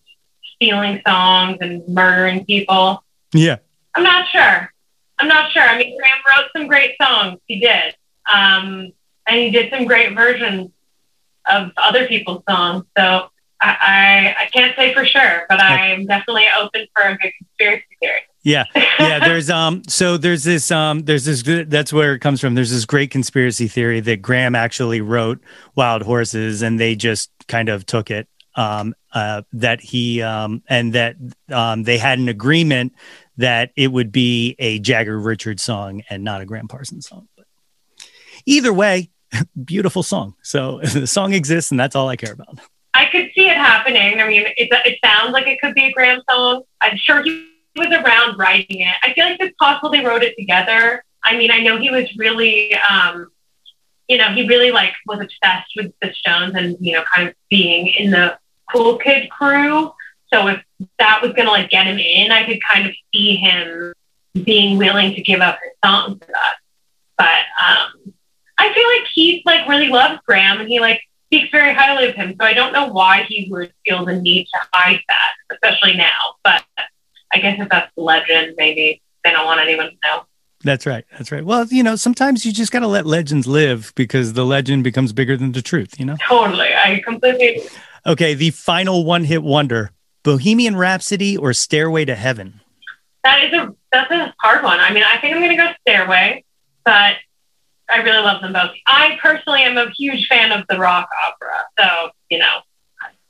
stealing songs and murdering people. Yeah. I'm not sure. I'm not sure. I mean, Graham wrote some great songs. He did. Um, and he did some great versions of other people's songs. So I, I, can't say for sure, but I'm definitely open for a good conspiracy theory. Yeah, [laughs] yeah. There's um. So there's this um. There's this. That's where it comes from. There's this great conspiracy theory that Gram actually wrote Wild Horses, and they just kind of took it. Um. Uh. That he um. And that um. They had an agreement that it would be a Jagger Richards song and not a Gram Parsons song. But either way, [laughs] beautiful song. So [laughs] the song exists, and that's all I care about. I could see it happening. I mean, it, it sounds like it could be a Gram song. I'm sure he was around writing it. I feel like it's possible they wrote it together. I mean, I know he was really, um, you know, he really like was obsessed with the Stones and you know, kind of being in the cool kid crew. So if that was gonna like get him in, I could kind of see him being willing to give up his song for that. But um, I feel like Keith like really loves Gram and he like speaks very highly of him. So I don't know why he would feel the need to hide that, especially now. But I guess if that's the legend, maybe they don't want anyone to know. That's right. That's right. Well, you know, sometimes you just got to let legends live because the legend becomes bigger than the truth, you know? Totally. I completely. Okay. The final one hit wonder Bohemian Rhapsody or Stairway to Heaven? That is a, that's a hard one. I mean, I think I'm going to go Stairway, but I really love them both. I personally am a huge fan of the rock opera. So, you know,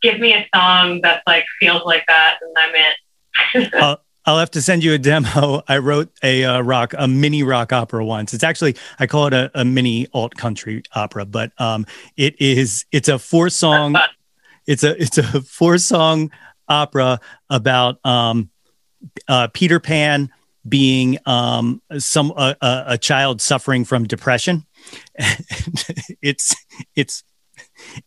give me a song that like feels like that and I'm in. [laughs] I'll, I'll have to send you a demo. I wrote a uh, rock, a mini rock opera once. It's actually, I call it a, a mini alt country opera, but um, it is, it's a four song, it's a, it's a four song opera about um, uh, Peter Pan being um, some uh, a child suffering from depression. [laughs] it's it's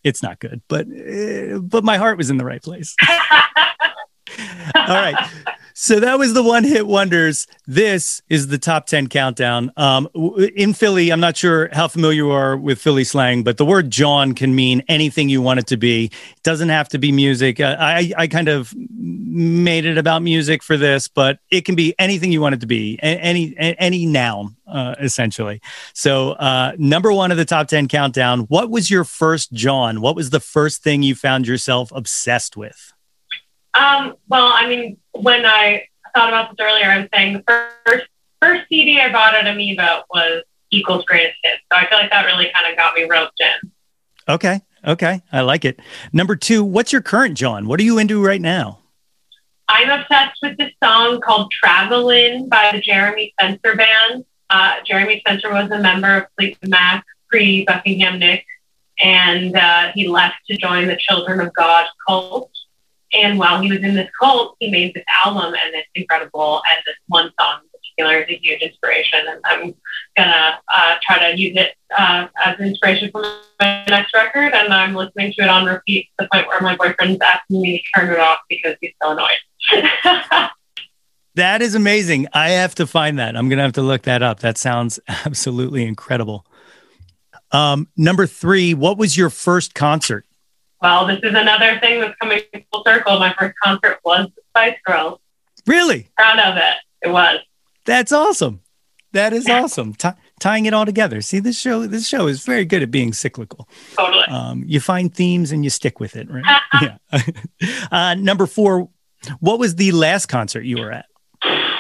it's not good, but uh, but my heart was in the right place. All right. So that was the one hit wonders. This is the top 10 countdown. Um, in Philly, I'm not sure how familiar you are with Philly slang, but the word Jawn can mean anything you want it to be. It doesn't have to be music. Uh, I, I kind of made it about music for this, but it can be anything you want it to be, any, any noun, uh, essentially. So, uh, number one of the top 10 countdown, what was your first Jawn? What was the first thing you found yourself obsessed with? Um, well, I mean, when I thought about this earlier, I was saying the first first CD I bought at Amoeba was Eagles Greatest Hits. So I feel like that really kind of got me roped in. Okay. Okay. I like it. Number two, what's your current Jawn? What are you into right now? I'm obsessed with this song called Travelin' by the Jeremy Spencer Band. Uh, Jeremy Spencer was a member of Fleetwood Mac pre Buckingham Nicks, and uh, he left to join the Children of God cult. And while he was in this cult, he made this album and it's incredible. And this one song in particular is a huge inspiration. And I'm gonna uh, try to use it uh, as inspiration for my next record. And I'm listening to it on repeat to the point where my boyfriend's asking me to turn it off because he's so annoyed. [laughs] that is amazing. I have to find that. I'm gonna have to look that up. That sounds [laughs] absolutely incredible. Um, number three, what was your first concert? Well, this is another thing that's coming full circle. My first concert was the Spice Girls. Really? Proud of it. It was. That's awesome. That is awesome. T- tying it all together. See, this show, this show is very good at being cyclical. Totally. Um, you find themes and you stick with it, right? [laughs] yeah. uh, number four, what was the last concert you were at?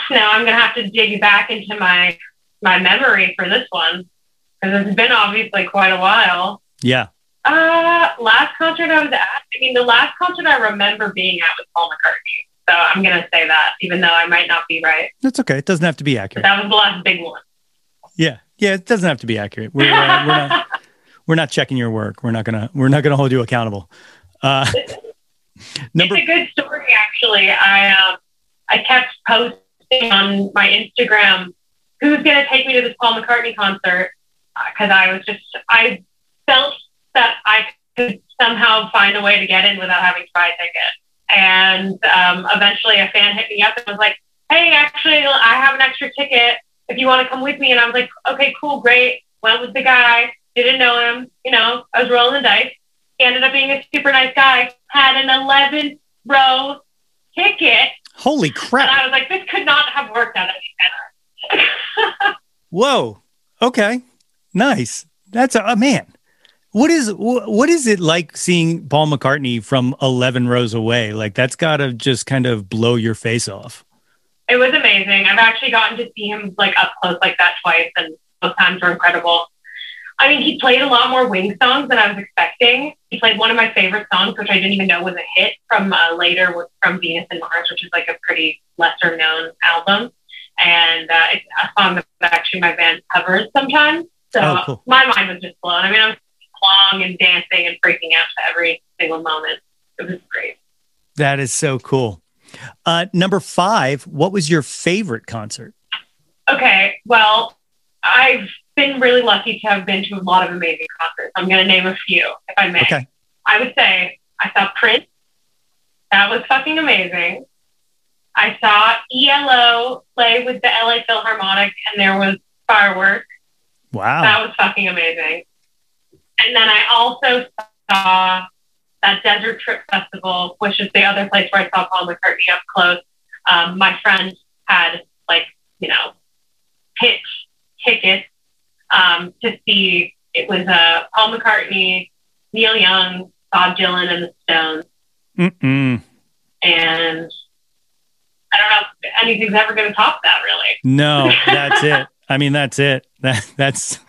Now I'm going to have to dig back into my my memory for this one because it's been obviously quite a while. Yeah. Uh, last concert I was at. I mean, the last concert I remember being at was Paul McCartney. So I'm gonna say that, even though I might not be right. That's okay. It doesn't have to be But accurate. that was the last big one. Yeah. Yeah. It doesn't have to be accurate. We're, uh, we're not. [laughs] We're not checking your work. We're not gonna. We're not gonna hold you accountable. Uh, [laughs] number. It's a good story, actually. I um, I kept posting on my Instagram who's going to take me to this Paul McCartney concert because I was just I felt that I could somehow find a way to get in without having to buy a ticket. And um, eventually, a fan hit me up and was like, "Hey, actually, I have an extra ticket if you want to come with me." And I was like, "Okay, cool, great." Went with the guy. Didn't know him. You know, I was rolling the dice. He ended up being a super nice guy. Had an 11 row ticket. Holy And crap! I was like, this could not have worked out any better. [laughs] Whoa. Okay. Nice. That's a, a man. What is what is it like seeing Paul McCartney from 11 rows away? Like that's got to just kind of blow your face off. it was amazing. I've actually gotten to see him like up close like that twice, and both times were incredible. I mean, he played a lot more Wing songs than I was expecting. He played one of my favorite songs, which I didn't even know was a hit from uh, later was from Venus and Mars, which is like a pretty lesser known album. And uh, it's a song that actually my band covers sometimes. So Oh, cool. my mind was just blown. I mean, I was along and dancing and freaking out to every single moment. It was great. That is so cool. Uh, number five, what was your favorite concert? Okay, well, I've been really lucky to have been to a lot of amazing concerts. I'm going to name a few, if I may. Okay. I would say I saw Prince. That was fucking amazing. I saw ELO play with the LA Philharmonic, and there was fireworks. Wow. That was fucking amazing. And then I also saw that Desert Trip Festival, which is the other place where I saw Paul McCartney up close. Um, my friend had like, you know, pitch tickets um, to see. It was uh, Paul McCartney, Neil Young, Bob Dylan, and the Stones. Mm-mm. And I don't know if anything's ever going to top that, really. No, [laughs] that's it. I mean, that's it. That, that's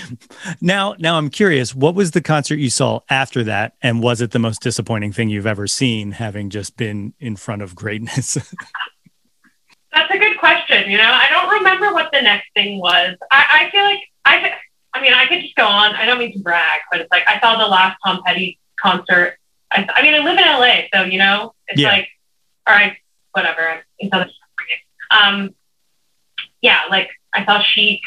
[laughs] now. Now I'm curious. What was the concert you saw after that, and was it the most disappointing thing you've ever seen, having just been in front of greatness? [laughs] That's a good question. You know, I don't remember what the next thing was. I, I feel like I, I mean, I could just go on. I don't mean to brag, but it's like I saw the last Tom Petty concert. I, I mean, I live in LA, so you know, it's Yeah. like, all right, whatever. In Southern California. Um, yeah, like I saw she.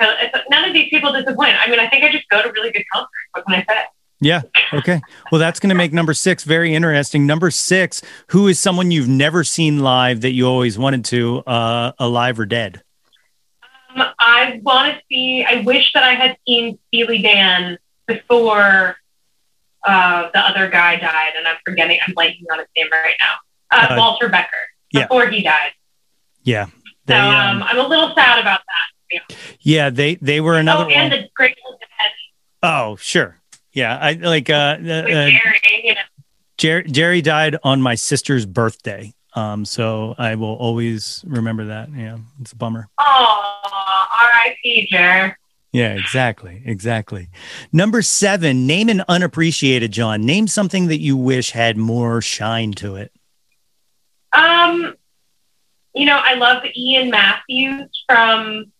None of these people disappoint. I mean, I think I just go to really good concerts. What can I say? yeah. Okay. Well, that's going to make number six very interesting. Number six. Who is someone you've never seen live that you always wanted to, uh, alive or dead? Um, I want to see. I wish that I had seen Steely Dan before uh, the other guy died, and I'm forgetting. I'm blanking on his name right now. Uh, Uh, Walter Becker. yeah. Before he died. Yeah. So They, um, um, I'm a little sad about that. yeah. They they were another oh, and one. the Grateful Dead Oh, sure. Yeah. I like uh, uh, Gary. You know, Jerry, Jerry died on my sister's birthday. Um, so I will always remember that. Yeah, it's a bummer. oh, R.I.P. Jer. Yeah, exactly. Exactly. Number seven, name an unappreciated Jawn. Name something that you wish had more shine to it. Um, you know, I love Ian Matthews from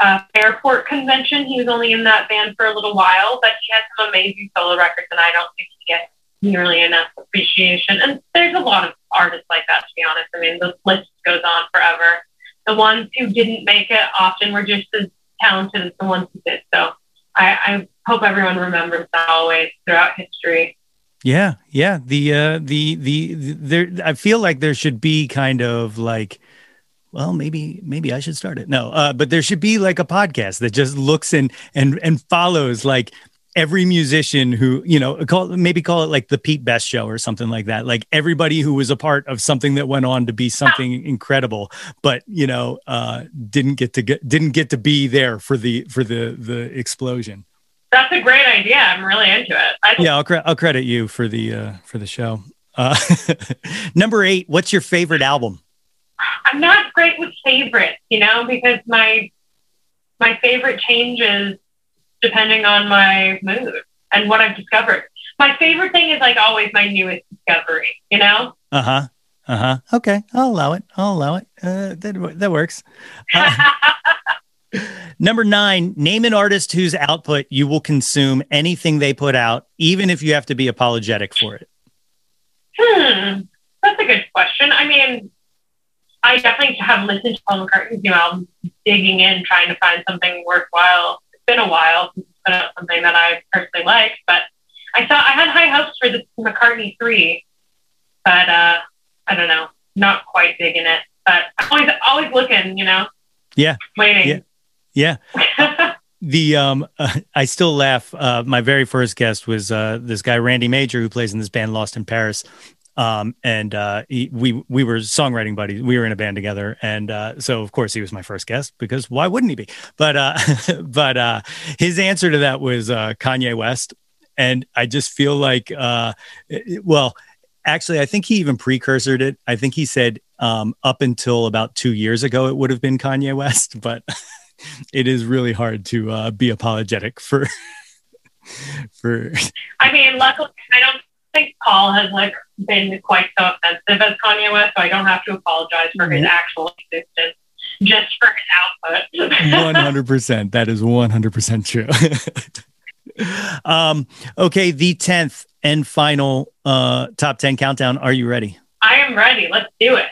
uh, Fairport Convention. He was only in that band for a little while, but he has some amazing solo records, and I don't think he gets nearly enough appreciation. And there's a lot of artists like that, to be honest. I mean, the list goes on forever. The ones who didn't make it often were just as talented as the ones who did. So I, I hope everyone remembers that always throughout history. Yeah, yeah. The uh the the, the there I feel like there should be kind of like well, maybe maybe I should start it. No, uh, but there should be like a podcast that just looks and and and follows like every musician who you know call maybe call it like the Pete Best show or something like that. Like everybody who was a part of something that went on to be something incredible, but you know uh, didn't get to get didn't get to be there for the for the the explosion. That's a great idea. I'm really into it. I Yeah, I'll, cre- I'll credit you for the uh, for the show. Uh, [laughs] number eight. What's your favorite album? I'm not great with favorites, you know, because my my favorite changes depending on my mood and what I've discovered. My favorite thing is like always my newest discovery, you know? Uh huh. Uh huh. Okay, I'll allow it. I'll allow it. Uh, that that works. Uh, [laughs] number nine, name an artist whose output you will consume anything they put out, even if you have to be apologetic for it. Hmm, that's a good question. I mean, I definitely have listened to Paul McCartney's new album, digging in, trying to find something worthwhile. Been a while since put out something that I personally liked, but I thought I had high hopes for the McCartney three, but uh, I don't know, not quite digging it. But I'm always always looking, you know. Yeah. Waiting. Yeah. Yeah. [laughs] the um uh, I still laugh. Uh, my very first guest was uh, this guy Randy Major who plays in this band Lost in Paris. Um, and uh, he, we we were songwriting buddies. We were in a band together, and uh, so of course he was my first guest because why wouldn't he be? But uh, [laughs] but uh, his answer to that was uh, Kanye West, and I just feel like uh, well, actually, I think he even precursored it. I think he said um, up until about two years ago it would have been Kanye West, [laughs] but it is really hard to be apologetic for [laughs] for I mean, luckily, I don't think Paul has like been quite so offensive as Kanye West, so I don't have to apologize for his actual existence, just for his output. One hundred percent. That is one hundred percent true. [laughs] um, okay, the tenth and final uh, top ten countdown. Are you ready? I am ready. Let's do it.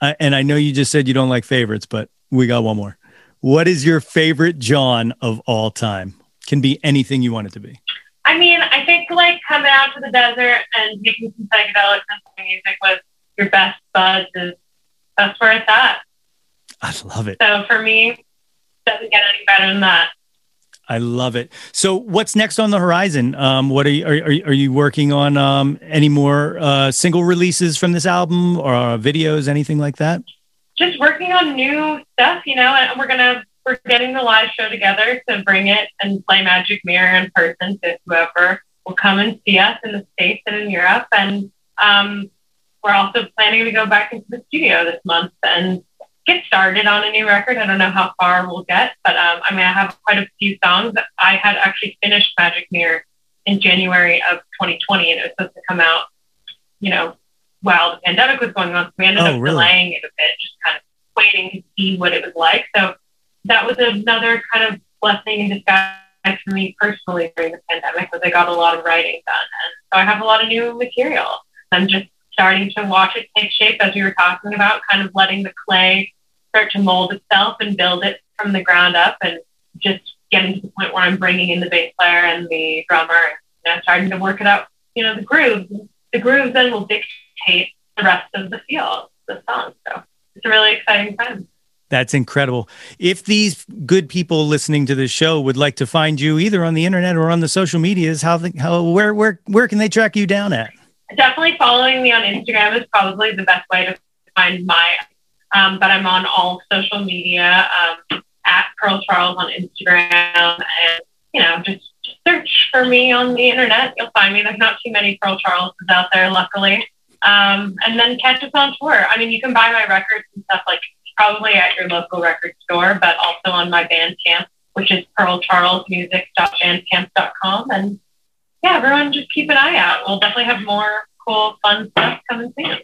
Uh, and I know you just said you don't like favorites, but we got one more. What is your favorite Jawn of all time? Can be anything you want it to be. I mean, I think like coming out to the desert and making some psychedelic music with your best buds is that's where it's at. I love it. So for me, doesn't get any better than that. I love it. So, what's next on the horizon? Um, what are you, are, are, are you working on? Um, any more uh, single releases from this album or videos, anything like that? Just working on new stuff, you know, and we're gonna we're getting the live show together to bring it and play Magic Mirror in person to whoever will come and see us in the States and in Europe. And um, we're also planning to go back into the studio this month and get started on a new record. I don't know how far we'll get, but um, I mean, I have quite a few songs. I had actually finished Magic Mirror in January of 2020, and it was supposed to come out, you know, while the pandemic was going on. So we ended Oh, up really? delaying it a bit, just kind of waiting to see what it was like. So that was another kind of blessing in disguise for me personally during the pandemic, because I got a lot of writing done, and so I have a lot of new material. I'm just starting to watch it take shape, as we were talking about, kind of letting the clay start to mold itself and build it from the ground up, and just getting to the point where I'm bringing in the bass player and the drummer, and you know, starting to work it out. You know, the grooves. The grooves then will dictate the rest of the feel, the song. So it's a really exciting time. That's incredible. If these good people listening to this show would like to find you either on the internet or on the social medias, how, how where where where can they track you down at? definitely following me on Instagram is probably the best way to find my. Um, but I'm on all social media um, at Pearl Charles on Instagram, and you know, just search for me on the internet. You'll find me. There's not too many Pearl Charleses out there, luckily. Um, and then catch us on tour. I mean, you can buy my records and stuff like probably at your local record store, but also on my Bandcamp, which is pearlcharlesmusic.bandcamp.com. And yeah, everyone just keep an eye out. We'll definitely have more cool, fun stuff coming soon.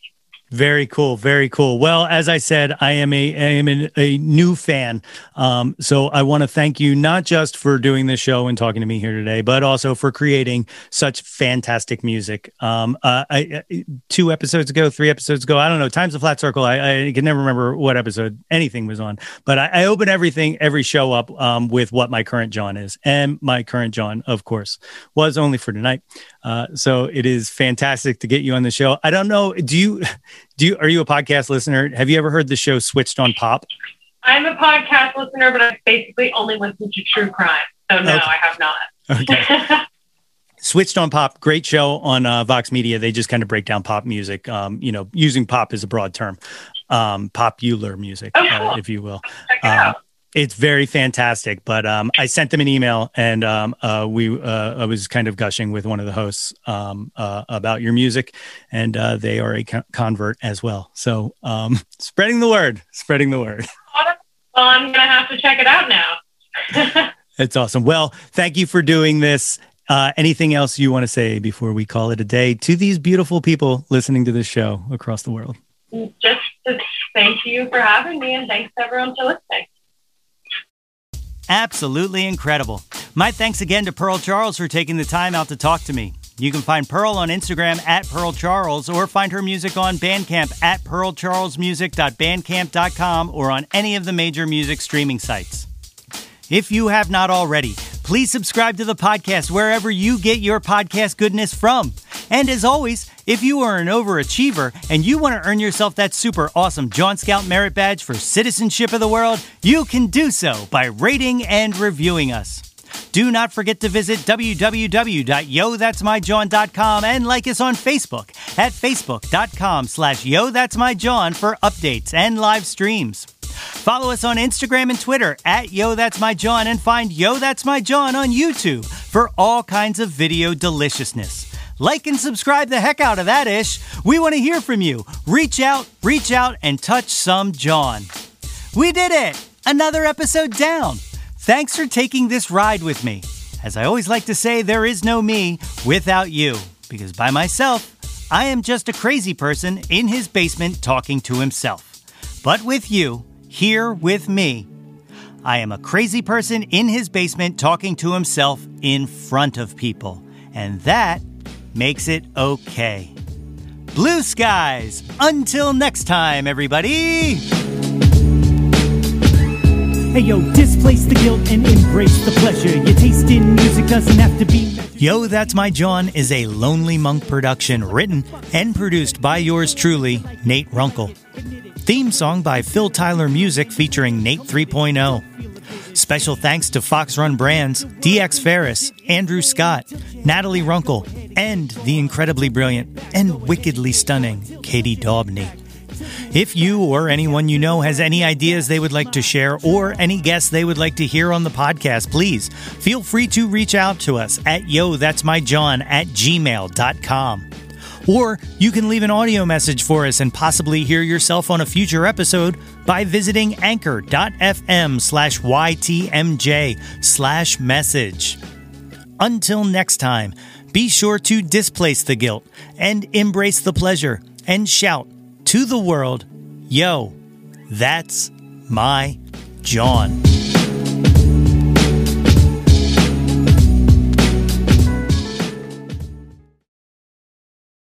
Very cool, very cool. Well, as I said, I am a I am a, a new fan, um, so I want to thank you not just for doing this show and talking to me here today, but also for creating such fantastic music. Um, uh, I, I- two episodes ago, three episodes ago, I don't know. Times a flat circle. I, I can never remember what episode anything was on, but I, I open everything every show up um, with what my current Jawn is, and my current Jawn, of course, was only for tonight. Uh, so it is fantastic to get you on the show. I don't know. Do you? Do you are you a podcast listener? Have you ever heard the show Switched on Pop? I'm a podcast listener, but I basically only listen to true crime. So no, Okay. I have not. Okay. [laughs] Switched on Pop, great show on uh, Vox Media. They just kind of break down pop music. Um, you know, using pop is a broad term, um, popular music, Oh, uh, if you will. Check it out. It's very fantastic. But um, I sent them an email, and um, uh, we uh, I was kind of gushing with one of the hosts um, uh, about your music, and uh, they are a con- convert as well. So um, [laughs] spreading the word, spreading the word. Well, I'm gonna have to check it out now. [laughs] That's awesome. Well, thank you for doing this. Uh, anything else you want to say before we call it a day to these beautiful people listening to this show across the world? Just thank you for having me and thanks to everyone for listening. Absolutely incredible. My thanks again to Pearl Charles for taking the time out to talk to me. You can find Pearl on Instagram at Pearl Charles or find her music on Bandcamp at pearlcharlesmusic.bandcamp.com or on any of the major music streaming sites. If you have not already, please subscribe to the podcast wherever you get your podcast goodness from. And as always, if you are an overachiever and you want to earn yourself that super awesome Jawn Scout Merit Badge for Citizenship of the World, you can do so by rating and reviewing us. Do not forget to visit www.yothat'smyjawn.com and like us on Facebook at facebook.com slash yo that's my Jawn for updates and live streams. Follow us on Instagram and Twitter at Yo That's My Jawn and find Yo That's My Jawn on YouTube for all kinds of video deliciousness. Like and subscribe the heck out of that ish. We want to hear from you. Reach out, reach out, and touch some Jawn. We did it! Another episode down. Thanks for taking this ride with me. As I always like to say, there is no me without you, because by myself, I am just a crazy person in his basement talking to himself. But with you, here with me, I am a crazy person in his basement talking to himself in front of people. And that makes it okay. Blue skies! Until next time, everybody! Hey yo, displace the guilt and embrace the pleasure. Your taste in music doesn't have to be. Yo, That's My Jawn is a Lonely Monk production written and produced by yours truly, Nate Runkle. Theme song by Phil Tyler Music featuring Nate 3.0. Special thanks to Fox Run Brands, DX Ferris, Andrew Scott, Natalie Runkle, and the incredibly brilliant and wickedly stunning Katie Daubney. If you or anyone you know has any ideas they would like to share or any guests they would like to hear on the podcast, please feel free to reach out to us at yo that's my jawn at gmail.com. Or you can leave an audio message for us and possibly hear yourself on a future episode by visiting anchor.fm slash ytmj slash message. Until next time, be sure to displace the guilt and embrace the pleasure and shout to the world, yo, that's my Jawn.